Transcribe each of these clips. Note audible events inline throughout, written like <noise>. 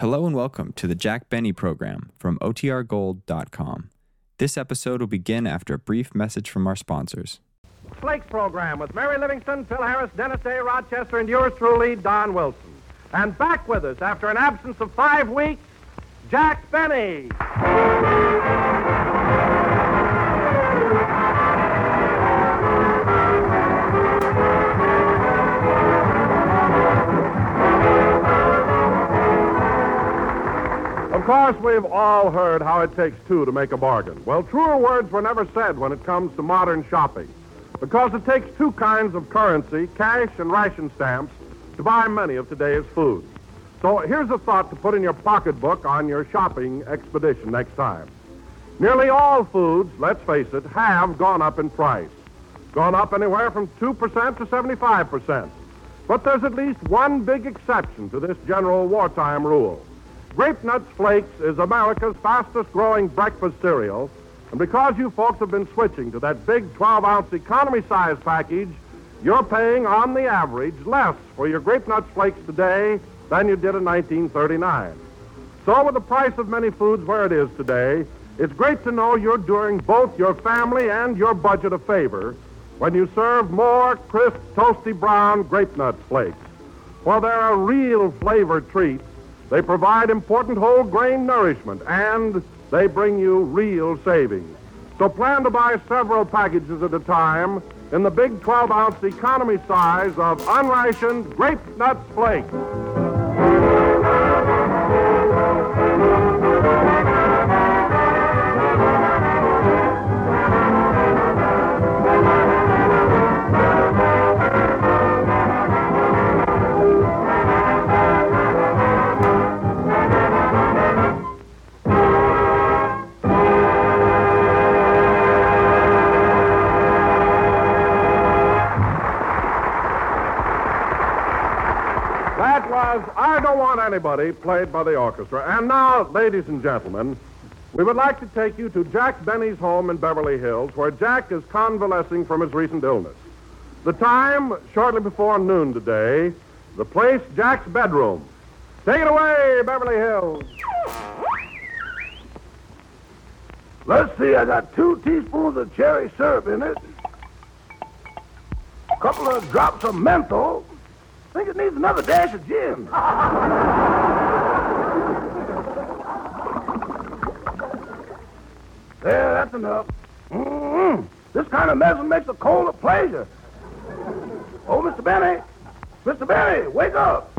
Hello and welcome to the Jack Benny program from OTRGold.com. This episode will begin after a brief message from our sponsors. Flakes program with Mary Livingstone, Phil Harris, Dennis Day, Rochester, and yours truly, Don Wilson. And back with us after an absence of five weeks, Jack Benny. Course, we've all heard how it takes two to make a bargain. Well, truer words were never said when it comes to modern shopping. Because it takes two kinds of currency, cash and ration stamps, to buy many of today's foods. So here's a thought to put in your pocketbook on your shopping expedition next time. Nearly all foods, let's face it, have gone up in price. Gone up anywhere from 2% to 75%. But there's at least one big exception to this general wartime rule. Grape Nuts Flakes is America's fastest growing breakfast cereal. And because you folks have been switching to that big 12 ounce economy size package, you're paying on the average less for your Grape Nuts Flakes today than you did in 1939. So, with the price of many foods where it is today, it's great to know you're doing both your family and your budget a favor when you serve more crisp, toasty brown Grape Nuts Flakes. Well, they're a real flavor treat they provide important whole grain nourishment and they bring you real savings. So plan to buy several packages at a time in the big 12 ounce economy size of unrationed grape nuts flakes. Played by the orchestra. And now, ladies and gentlemen, we would like to take you to Jack Benny's home in Beverly Hills, where Jack is convalescing from his recent illness. The time, shortly before noon today. The place, Jack's bedroom. Take it away, Beverly Hills. Let's see, I got two teaspoons of cherry syrup in it. A couple of drops of menthol. Think it needs another dash of gin. there, that's enough. mm This kind of medicine makes a cold a pleasure. Oh, Mr. Benny. Mr. Benny, wake up.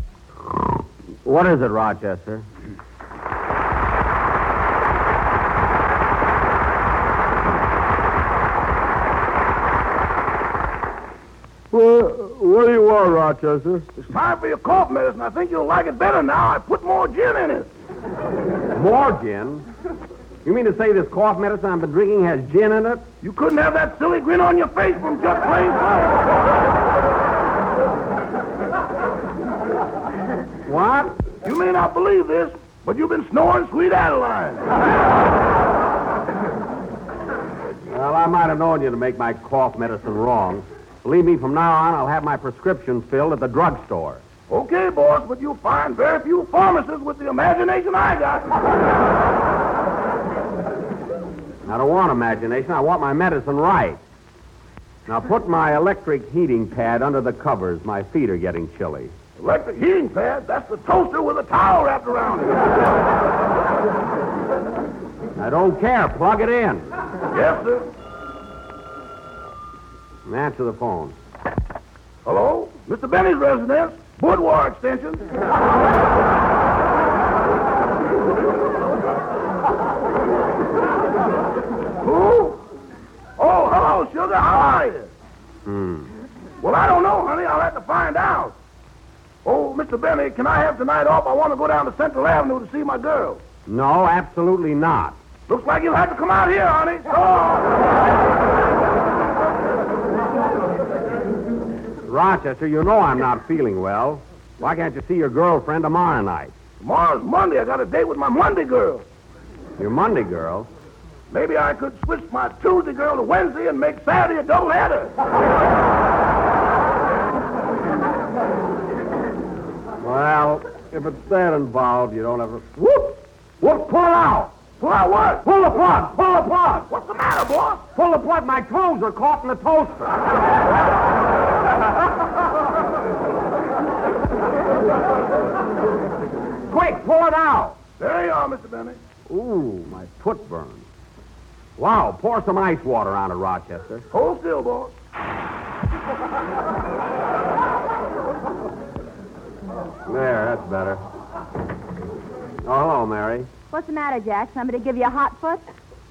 What is it, Rochester? Well, what do you want, Rochester? It's time for your cough medicine. I think you'll like it better now. I put more gin in it. More gin? You mean to say this cough medicine I've been drinking has gin in it? You couldn't have that silly grin on your face from just plain cough. What? You may not believe this, but you've been snoring sweet Adeline. Well, I might have known you to make my cough medicine wrong. Believe me, from now on, I'll have my prescriptions filled at the drugstore. Okay, boss, but you'll find very few pharmacists with the imagination I got. I don't want imagination. I want my medicine right. Now, put my electric heating pad under the covers. My feet are getting chilly. Electric heating pad, that's the toaster with a towel wrapped around it. I don't care. Plug it in. Yes, sir. And answer the phone. Hello? Mr. Benny's residence, Boudoir Extension. Who? Oh, hello, sugar. How are you? Hmm. Well, I don't know, honey. I'll have to find out. Oh, Mr. Benny, can I have tonight off? I want to go down to Central Avenue to see my girl. No, absolutely not. Looks like you'll have to come out here, honey. So Rochester, you know I'm not feeling well. Why can't you see your girlfriend tomorrow night? Tomorrow's Monday. I got a date with my Monday girl. Your Monday girl? Maybe I could switch my Tuesday girl to Wednesday and make Saturday a double header. Well, If it's that involved, you don't ever. Whoop! Whoop! Pull out! Pull out what? Pull the plug! Pull the plug! What's the matter, boss? Pull the plug! My toes are caught in the toaster. Pull it out! There you are, Mr. Benny. Ooh, my foot burns. Wow, pour some ice water on it, Rochester. Hold still, boss. There, that's better. Oh, hello, Mary. What's the matter, Jack? Somebody give you a hot foot?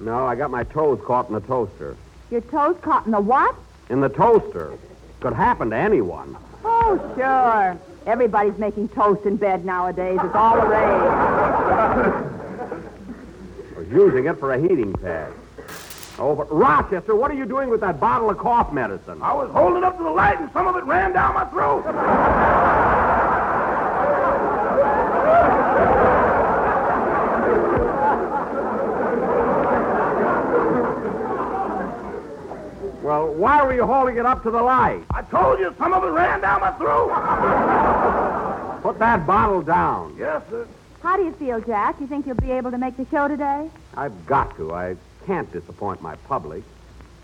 No, I got my toes caught in the toaster. Your toes caught in the what? In the toaster. Could happen to anyone. Oh, sure. Everybody's making toast in bed nowadays. It's all the rage. I was using it for a heating pad. Oh, but Rochester, what are you doing with that bottle of cough medicine? I was holding it up to the light and some of it ran down my throat. <laughs> Well, why were you holding it up to the light? I told you some of it ran down my throat. <laughs> Put that bottle down. yes, sir. How do you feel, Jack? You think you'll be able to make the show today? I've got to. I can't disappoint my public.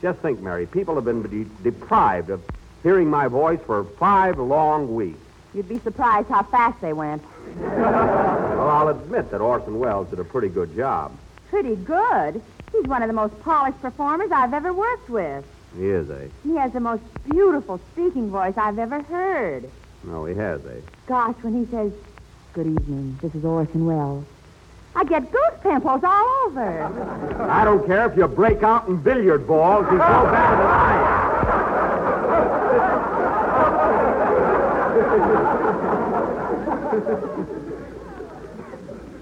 Just think, Mary, people have been de- deprived of hearing my voice for five long weeks. You'd be surprised how fast they went. <laughs> Well, I'll admit that Orson Welles did a pretty good job. Pretty good. He's one of the most polished performers I've ever worked with. He is, eh? He has the most beautiful speaking voice I've ever heard. No, he has, eh? Gosh, when he says, Good evening, this is Orson Welles, I get goose pimples all over. I don't care if you break out in billiard balls. He's so better than I am.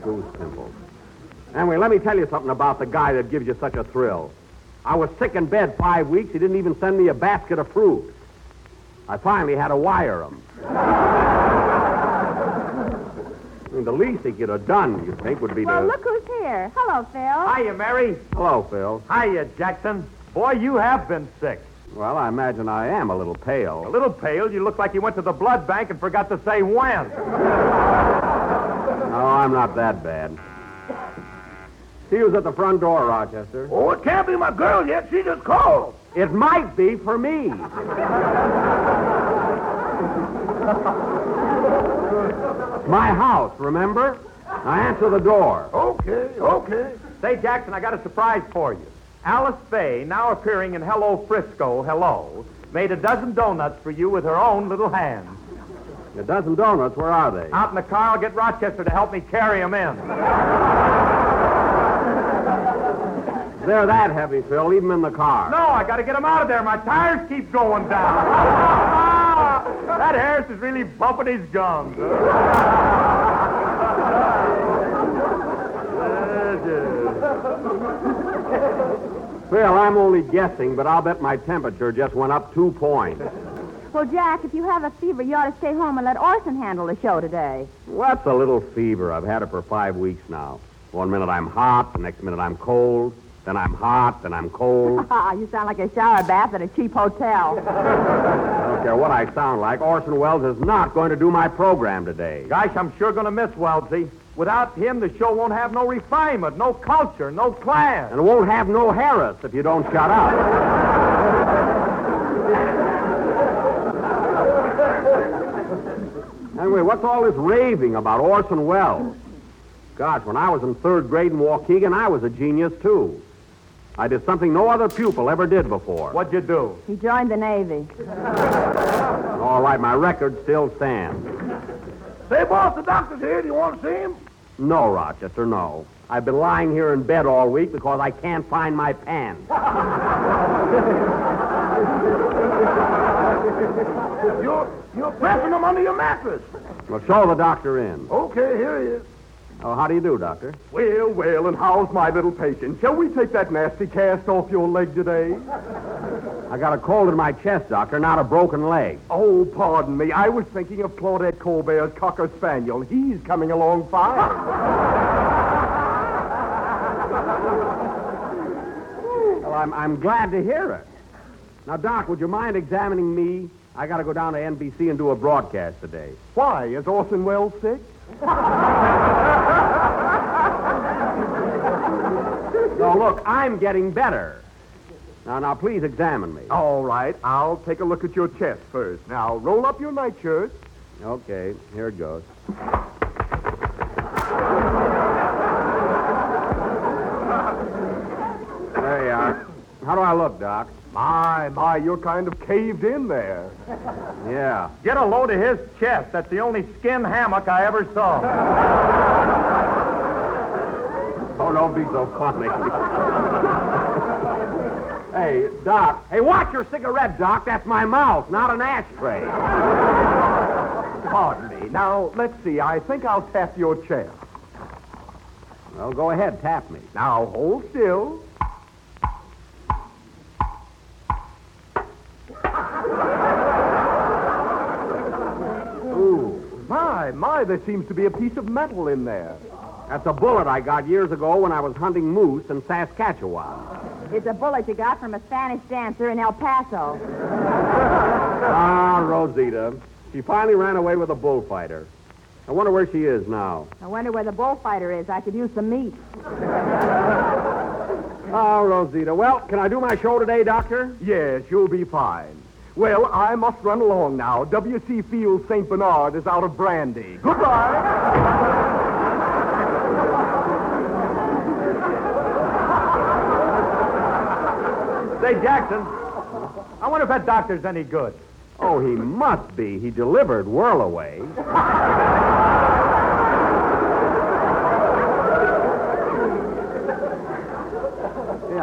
Goose pimples. Anyway, let me tell you something about the guy that gives you such a thrill. I was sick in bed five weeks. He didn't even send me a basket of fruit. I finally had to wire him. I mean, the least he could have done, you think, would be Well, to. look who's here. Hello, Phil. Hiya, Mary. Hello, Phil. Hiya, Jackson. Boy, you have been sick. Well, I imagine I am a little pale. A little pale. You look like you went to the blood bank and forgot to say when. No, I'm not that bad. She was at the front door, Rochester. Oh, it can't be my girl yet. She just called. It might be for me. My house, remember? Now answer the door. Okay, okay. Say, Jackson, I got a surprise for you. Alice Faye, now appearing in Hello Frisco, Hello, made a dozen donuts for you with her own little hands. A dozen donuts, where are they? Out in the car, I'll get Rochester to help me carry them in. They're that heavy, Phil. Leave them in the car. No, I got to get them out of there. My tires keep going down. <laughs> that Harris is really bumping his gums. <laughs> Phil, I'm only guessing, but I'll bet my temperature just went up two points. Well, Jack, if you have a fever, you ought to stay home and let Orson handle the show today. What's a little fever? I've had it for five weeks now. One minute I'm hot, the next minute I'm cold, then I'm hot, then I'm cold. <laughs> Ah, you sound like a shower bath at a cheap hotel. I don't care what I sound like. Orson Welles is not going to do my program today. Gosh, I'm sure going to miss Wellesley. Without him, the show won't have no refinement, no culture, no class. And it won't have no Harris if you don't shut up. anyway, what's all this raving about Orson Welles? Gosh, when I was in third grade in Waukegan, I was a genius, too. I did something no other pupil ever did before. What'd you do? He joined the Navy. All right, my record still stands. Say, boss, the doctor's here. Do you want to see him? No, Rochester, no. I've been lying here in bed all week because I can't find my pants. <laughs> You're, you're pressing them under your mattress. Well, show the doctor in. Okay, here he is. Oh, how do you do, doctor? Well, well, and how's my little patient? Shall we take that nasty cast off your leg today? I got a cold in my chest, doctor, not a broken leg. Oh, pardon me. I was thinking of Claudette Colbert's Cocker Spaniel. He's coming along fine. Well, I'm, I'm glad to hear it. Now, Doc, would you mind examining me? I got to go down to NBC and do a broadcast today. Why? Is Orson Welles sick? No, look, I'm getting better. Now, now, please examine me. All right, I'll take a look at your chest first. Now, roll up your nightshirt. Okay, here it goes. How do I look, Doc? My, my, you're kind of caved in there. <laughs> Yeah. Get a load of his chest. That's the only skin hammock I ever saw. <laughs> Oh, don't be so funny. <laughs> hey, Doc. Hey, watch your cigarette, Doc. That's my mouth, not an ashtray. Pardon me. Now, let's see. I think I'll tap your chest. Well, go ahead, tap me. Now, hold still. Ooh. My, my, there seems to be a piece of metal in there. That's a bullet I got years ago when I was hunting moose in Saskatchewan. It's a bullet you got from a Spanish dancer in El Paso. <laughs> Ah, Rosita. She finally ran away with a bullfighter. I wonder where she is now. I wonder where the bullfighter is. I could use some meat. Oh, <laughs> Rosita. Well, can I do my show today, Doctor? Yes, you'll be fine. Well, I must run along now. W.C. Field St. Bernard is out of brandy. Goodbye. Say, Jackson, I wonder if that doctor's any good. Oh, he must be. He delivered Whirlaway.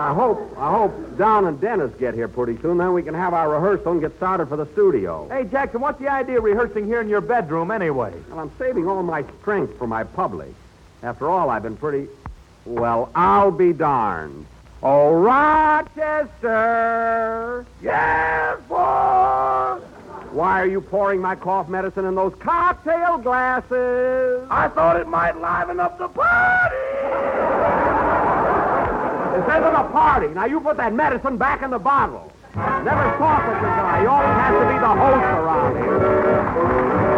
I hope I hope Don and Dennis get here pretty soon. Then we can have our rehearsal and get started for the studio. Hey, Jackson, what's the idea of rehearsing here in your bedroom anyway? Well, I'm saving all my strength for my public. After all, I've been pretty. Well, I'll be darned. Oh, Rochester! Yes, boss! Why are you pouring my cough medicine in those cocktail glasses? I thought it might liven up the party. This isn't a party. Now, you put that medicine back in the bottle. Never such a guy. He always has to be the host around here.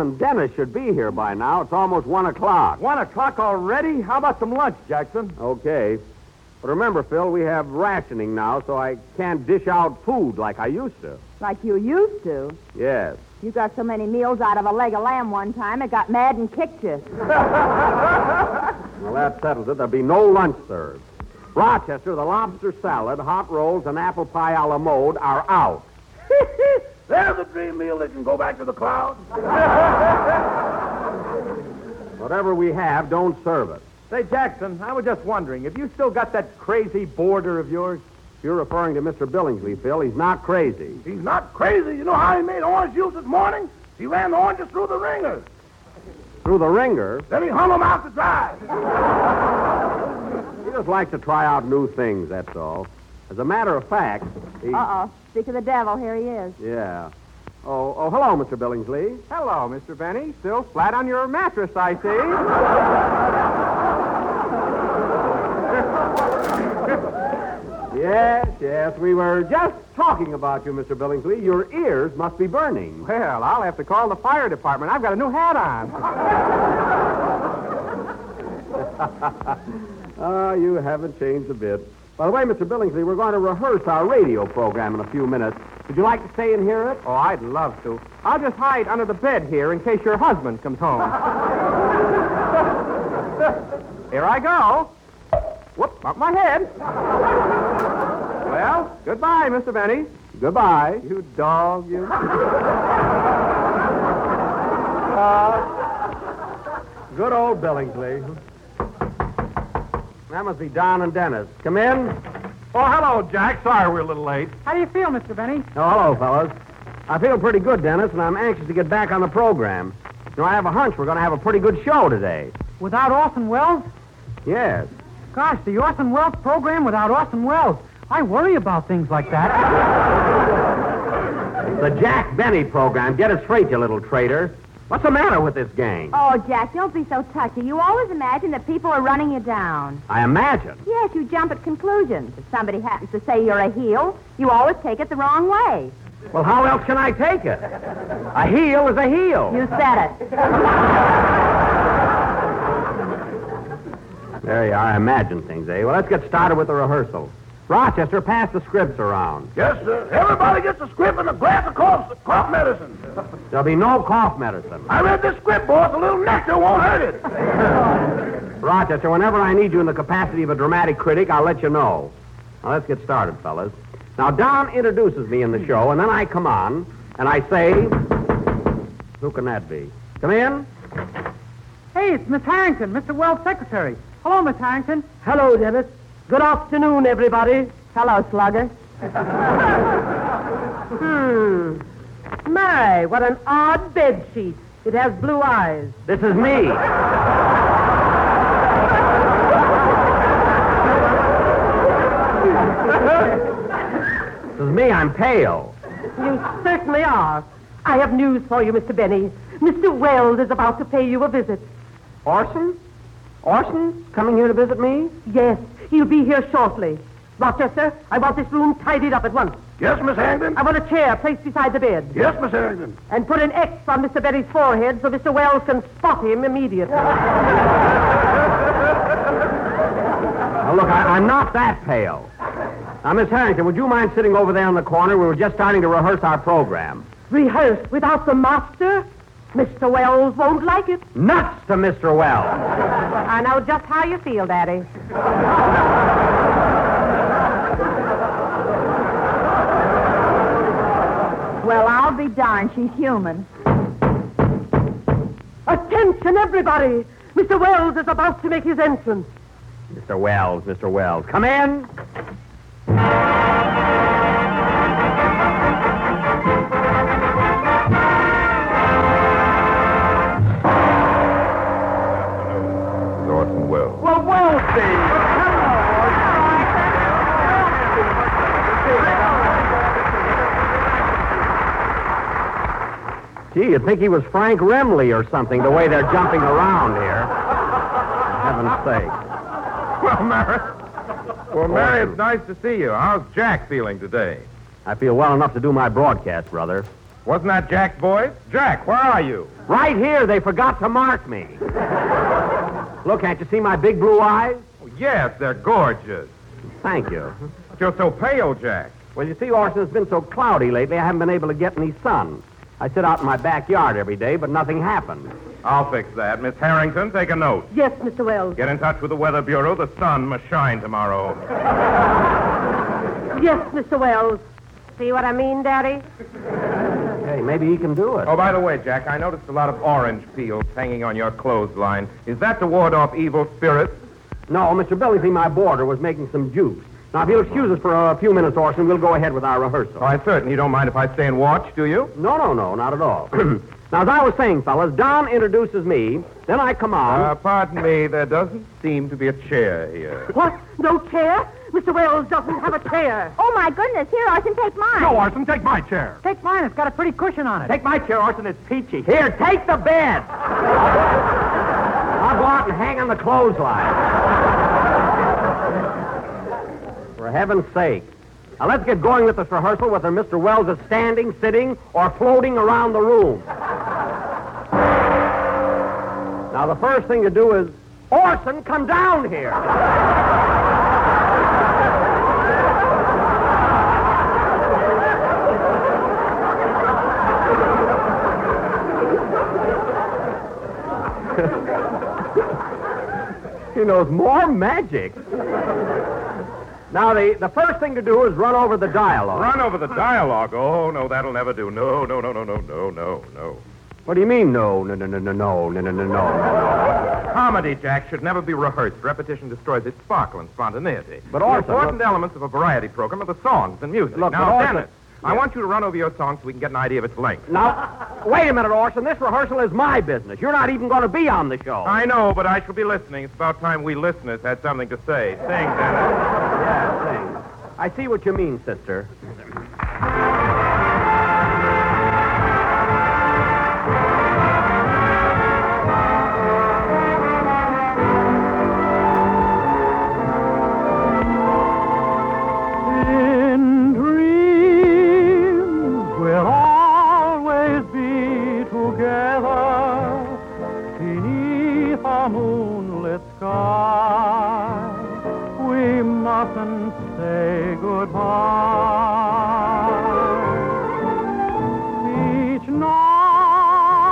And Dennis should be here by now. It's almost one o'clock. One o'clock already? How about some lunch, Jackson? Okay. But remember, Phil, we have rationing now, so I can't dish out food like I used to. Like you used to. Yes. You got so many meals out of a leg of lamb one time, it got mad and kicked you. <laughs> Well, that settles it. There'll be no lunch served. Rochester, the lobster salad, hot rolls, and apple pie a la mode are out. <laughs> There's a dream meal that can go back to the clouds. <laughs> Whatever we have, don't serve it. Say, Jackson, I was just wondering, have you still got that crazy border of yours? You're referring to Mr. Billingsley, Phil. He's not crazy. He's not crazy. You know how he made orange juice this morning? He ran the oranges through the ringer. Through the ringer, Then he hung them out to dry. he just likes to try out new things, that's all. As a matter of fact, he... Uh-oh. Speak of the devil, here he is. Yeah. Oh, oh, hello, Mr. Billingsley. Hello, Mr. Benny. Still flat on your mattress, I see. Yes, yes. We were just talking about you, Mr. Billingsley. Your ears must be burning. Well, I'll have to call the fire department. I've got a new hat on. <laughs> Ah, you haven't changed a bit. By the way, Mr. Billingsley, we're going to rehearse our radio program in a few minutes. Would you like to stay and hear it? Oh, I'd love to. I'll just hide under the bed here in case your husband comes home. <laughs> here I go. Whoop, up my head. well, goodbye, Mr. Benny. Goodbye. You dog, you. <laughs> Uh, good old Billingsley. That must be Don and Dennis. Come in. Oh, hello, Jack. Sorry we're a little late. How do you feel, Mr. Benny? Oh, hello, fellas. I feel pretty good, Dennis, and I'm anxious to get back on the program. You know, I have a hunch we're going to have a pretty good show today. Without Orson Welles? Yes. Gosh, the Orson Welles program without Orson Welles. I worry about things like that. The Jack Benny program. Get it straight, you little traitor. What's the matter with this gang? Oh, Jack, don't be so touchy. You always imagine that people are running you down. I imagine. Yes, you jump at conclusions. If somebody happens to say you're a heel, you always take it the wrong way. Well, how else can I take it? A heel is a heel. You said it. There you are. I imagine things, eh? Well, let's get started with the rehearsal. Rochester, pass the scripts around. Yes, sir. Everybody gets a script and a glass of cough, cough medicine. There'll be no cough medicine. I read this script, boss. A little nectar won't hurt it. Rochester, whenever I need you in the capacity of a dramatic critic, I'll let you know. Now, let's get started, fellas. Now, Don introduces me in the show, and then I come on, and I say, Who can that be? Come in. Hey, it's Miss Harrington, Mr. Welles' secretary. Hello, Miss Harrington. Hello, Dennis. Good afternoon, everybody. Hello, Slugger. Hmm. My, what an odd bed sheet. It has blue eyes. This is me. this is me. I'm pale. You certainly are. I have news for you, Mr. Benny. Mr. Welles is about to pay you a visit. Orson? Orson coming here to visit me? Yes, he'll be here shortly. Rochester, I want this room tidied up at once. Yes, Miss Harrington? I want a chair placed beside the bed. Yes, Miss Harrington. And put an X on Mr. Benny's forehead so Mr. Welles can spot him immediately. <laughs> Now, look, I, I'm not that pale. Now, Miss Harrington, would you mind sitting over there in the corner? We were just starting to rehearse our program. Rehearse without the master? Mr. Welles won't like it. Nuts to Mr. Welles. I know just how you feel, Daddy. well, I'll be darned. She's human. Attention, everybody! Mr. Welles is about to make his entrance. Mr. Welles, Mr. Welles. Come in. You'd think he was Frank Remley or something, the way they're jumping around here. For heaven's sake. Well, Mary. Well, Mary, it's nice to see you. How's Jack feeling today? I feel well enough to do my broadcast, brother. Wasn't that Jack voice? Jack, where are you? Right here, they forgot to mark me. Look, can't you see my big blue eyes? Oh, yes, they're gorgeous. Thank you. But you're so pale, Jack. Well, you see, Orson, it's been so cloudy lately, I haven't been able to get any sun. I sit out in my backyard every day, but nothing happens. I'll fix that. Miss Harrington, take a note. Yes, Mr. Welles. Get in touch with the Weather Bureau. The sun must shine tomorrow. <laughs> Yes, Mr. Welles. See what I mean, Daddy? Hey, maybe he can do it. Oh, by the way, Jack, I noticed a lot of orange peels hanging on your clothesline. Is that to ward off evil spirits? No, Mr. Billingsley, my boarder, was making some juice. Now, if you'll excuse us for a few minutes, Orson, we'll go ahead with our rehearsal. Oh, I certainly don't mind if I stay and watch, do you? No, no, no, not at all. <clears throat> now, as I was saying, fellas, Don introduces me, then I come on. Uh, pardon me, there doesn't seem to be a chair here. What? No chair? Mr. Welles doesn't have a chair. Oh, my goodness. Here, Orson, take mine. No, Orson, take my chair. Take mine. It's got a pretty cushion on it. Take my chair, Orson. It's peachy. Here, take the bed. I'll go out and hang on the clothesline. For heaven's sake. Now let's get going with this rehearsal, whether Mr. Welles is standing, sitting, or floating around the room. Now, the first thing to do is, Orson, come down here. <laughs> he knows more magic. Now, the, the first thing to do is run over the dialogue. Run over the dialogue. Oh, no, that'll never do. No, no, no, no, no, no, no, no. What do you mean, no, no, no, no, no, no, no, no, no, no? Comedy, Jack, should never be rehearsed. Repetition destroys its sparkle and spontaneity. But the important elements of a variety program are the songs and music. Look, now, but Dennis, I want you to run over your song so we can get an idea of its length. Now, wait a minute, Orson. This rehearsal is my business. You're not even going to be on the show. I know, but I shall be listening. It's about time we listeners had something to say. Sing, Dennis. Yeah, sing. I see what you mean, sister. Moonlit. We mustn't say goodbye. Each night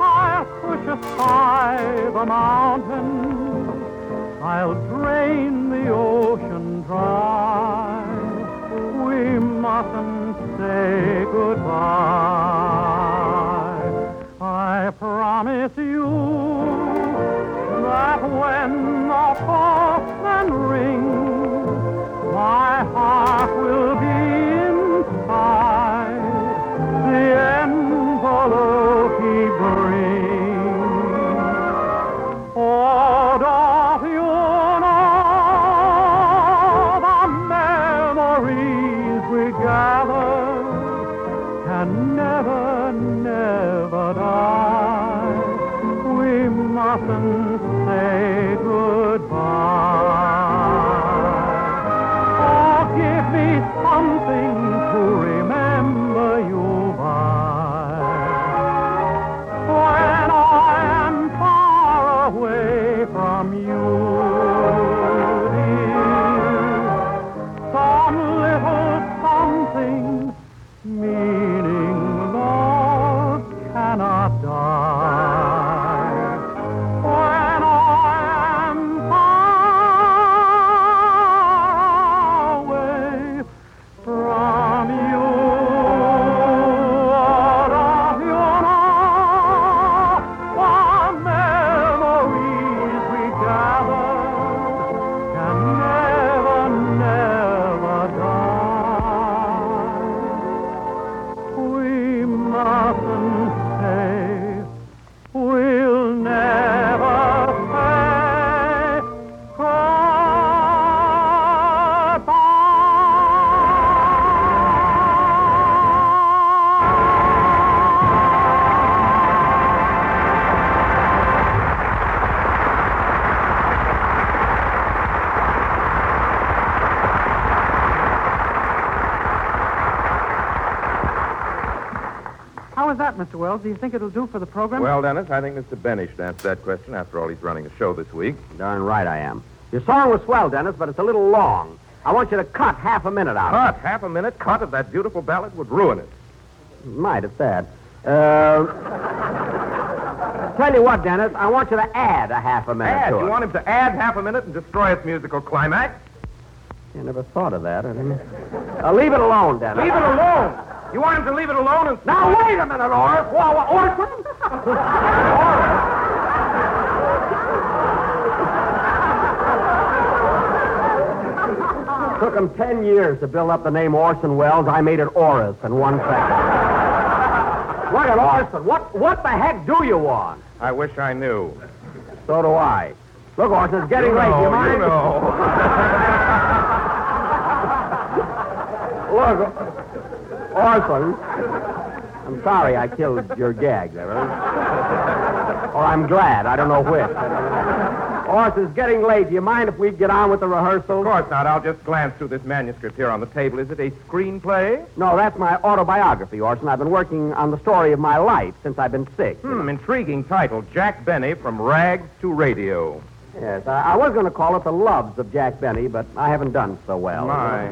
I'll push aside the mountains. I'll drain the ocean dry. We mustn't say goodbye. I promise you papa and ring. That, Mr. Welles? Do you think it'll do for the program? Well, Dennis, I think Mr. Benny should answer that question. After all, he's running a show this week. Darn right I am. Your song was swell, Dennis, but it's a little long. I want you to cut half a minute out. Cut. Half a minute cut of that beautiful ballad would ruin it. Might at that. Uh, tell you what, Dennis, I want you to add a half a minute Add. to You it. want him to add half a minute and destroy its musical climax? I never thought of that. I didn't. Uh, leave it alone, Dennis. Leave it alone. You want him to leave it alone and... Now, wait a minute, Orris. Whoa, whoa, Orson. <laughs> Took him ten years to build up the name Orson Welles. I made it Oris in one second. Look at Orson. What, what the heck do you want? I wish I knew. So do I. Look, Orson, it's getting You late. Do know, you mind? you know. <laughs> <laughs> Look, Orson. I'm sorry I killed your gag there. or I'm glad. I don't know which. Orson, it's getting late. Do you mind if we get on with the rehearsal? Of course not. I'll just glance through this manuscript here on the table. Is it a screenplay? No, that's my autobiography, Orson. I've been working on the story of my life since I've been sick. Hmm, intriguing title. Jack Benny from Rags to Radio. Yes, I, I was going to call it The Loves of Jack Benny, but I haven't done so well. My.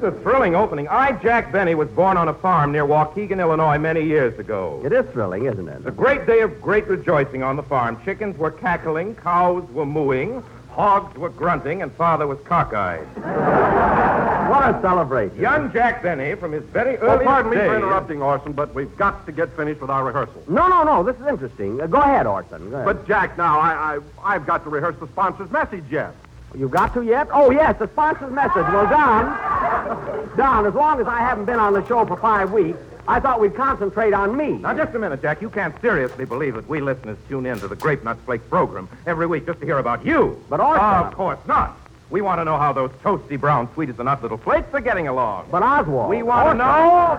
This is a thrilling opening. I, Jack Benny, was born on a farm near Waukegan, Illinois, many years ago. It is thrilling, isn't it? A great day of great rejoicing on the farm. Chickens were cackling, cows were mooing, hogs were grunting, and father was cockeyed. <laughs> What a celebration. Young Jack Benny, from his very Well, early pardon me days... for interrupting, Orson, but we've got to get finished with our rehearsal. No, no, no. This is interesting. Uh, go ahead, Orson. Go ahead. But, Jack, now, I, I, I've got to rehearse the sponsor's message yet. You got to yet? Oh, yes, the sponsor's message. Well, Don, Don, as long as I haven't been on the show for five weeks, I thought we'd concentrate on me. Now, just a minute, Jack. You can't seriously believe that we listeners tune in to the Grape Nuts Flakes program every week just to hear about you. But, Orson- Of course not. We want to know how those toasty brown sweet as a nut little flakes are getting along. But Oswald. We want to oh,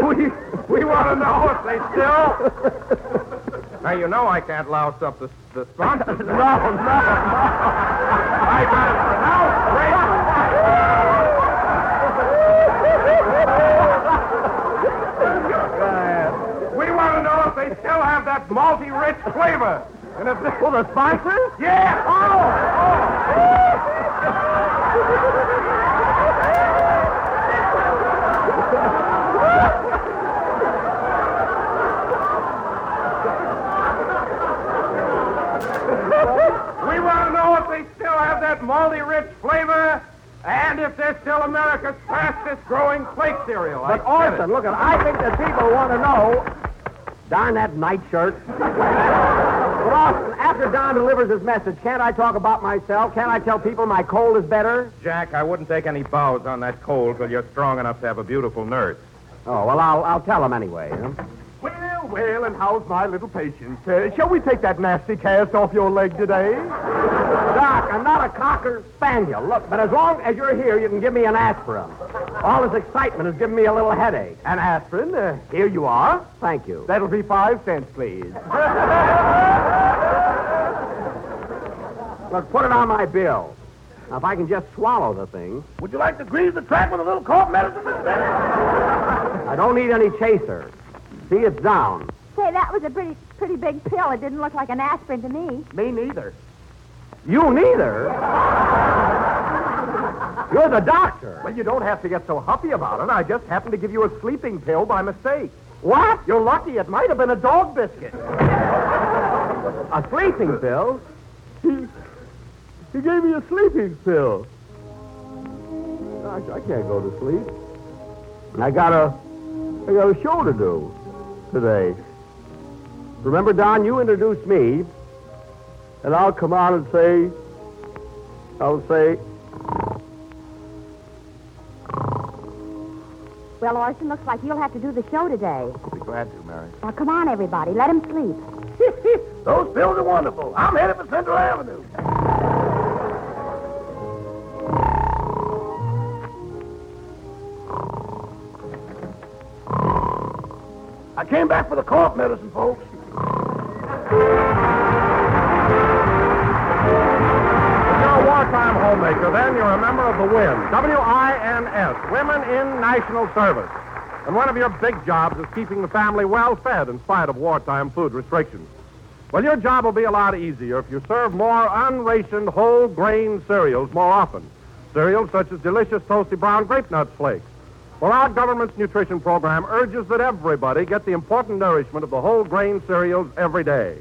know. <laughs> we we want to know if they still. Now you know I can't louse up the the sponsors. <laughs> No, no, no. I better now. Great. We want to know if they still have that malty rich flavor. And if they... Well, the sponsors? Yeah. We want to know if they still have that malty rich flavor and if they're still America's fastest growing flake cereal. But I said. Orson, look, at I think that people want to know. Darn that nightshirt. but Orson, after Don delivers his message, can't I talk about myself? Can't I tell people my cold is better? Jack, I wouldn't take any bows on that cold till you're strong enough to have a beautiful nurse. Oh, well, I'll, I'll tell them anyway. huh? Well, well, and how's my little patient? Uh, shall we take that nasty cast off your leg today? Doc, I'm not a cocker spaniel. Look, but as long as you're here, you can give me an aspirin. All this excitement has given me a little headache. An aspirin. Uh, here you are. Thank you. That'll be five cents, please. Look, put it on my bill. Now, if I can just swallow the thing, Would you like to grease the track with a little cough medicine, Mr. Benny? I don't need any chaser. See, it's down. Say, that was a pretty, pretty big pill. It didn't look like an aspirin to me. Me neither. You neither. You're the doctor. Well, you don't have to get so huffy about it. I just happened to give you a sleeping pill by mistake. What? You're lucky. It might have been a dog biscuit. A sleeping pill? He, he gave me a sleeping pill. Gosh, I can't go to sleep. And I got a, I got a show to do today. Remember, Don, you introduced me, and I'll come on and say, I'll say, Well, Orson, looks like you'll have to do the show today. I'll be glad to, Mary. Now, come on, everybody. Let him sleep. <laughs> Those pills are wonderful. I'm headed for Central Avenue. I came back for the cough medicine, folks. Homemaker, then you're a member of the WINS, W-I-N-S, Women in National Service. And one of your big jobs is keeping the family well fed in spite of wartime food restrictions. Well, your job will be a lot easier if you serve more unrationed whole grain cereals more often. Cereals such as delicious toasty brown grape nuts flakes. Well, our government's nutrition program urges that everybody get the important nourishment of the whole grain cereals every day.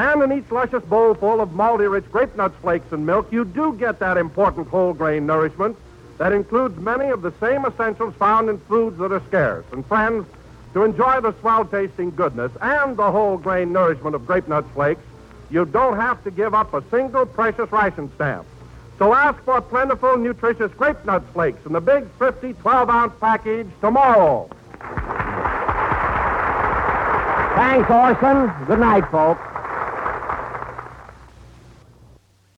And in each luscious bowl full of malty rich grape nuts flakes and milk, you do get that important whole grain nourishment that includes many of the same essentials found in foods that are scarce. And friends, to enjoy the swell tasting goodness and the whole grain nourishment of grape nuts flakes, you don't have to give up a single precious ration stamp. So ask for plentiful, nutritious grape nuts flakes in the big 50 12 ounce package tomorrow. thanks, Orson. Good night, folks.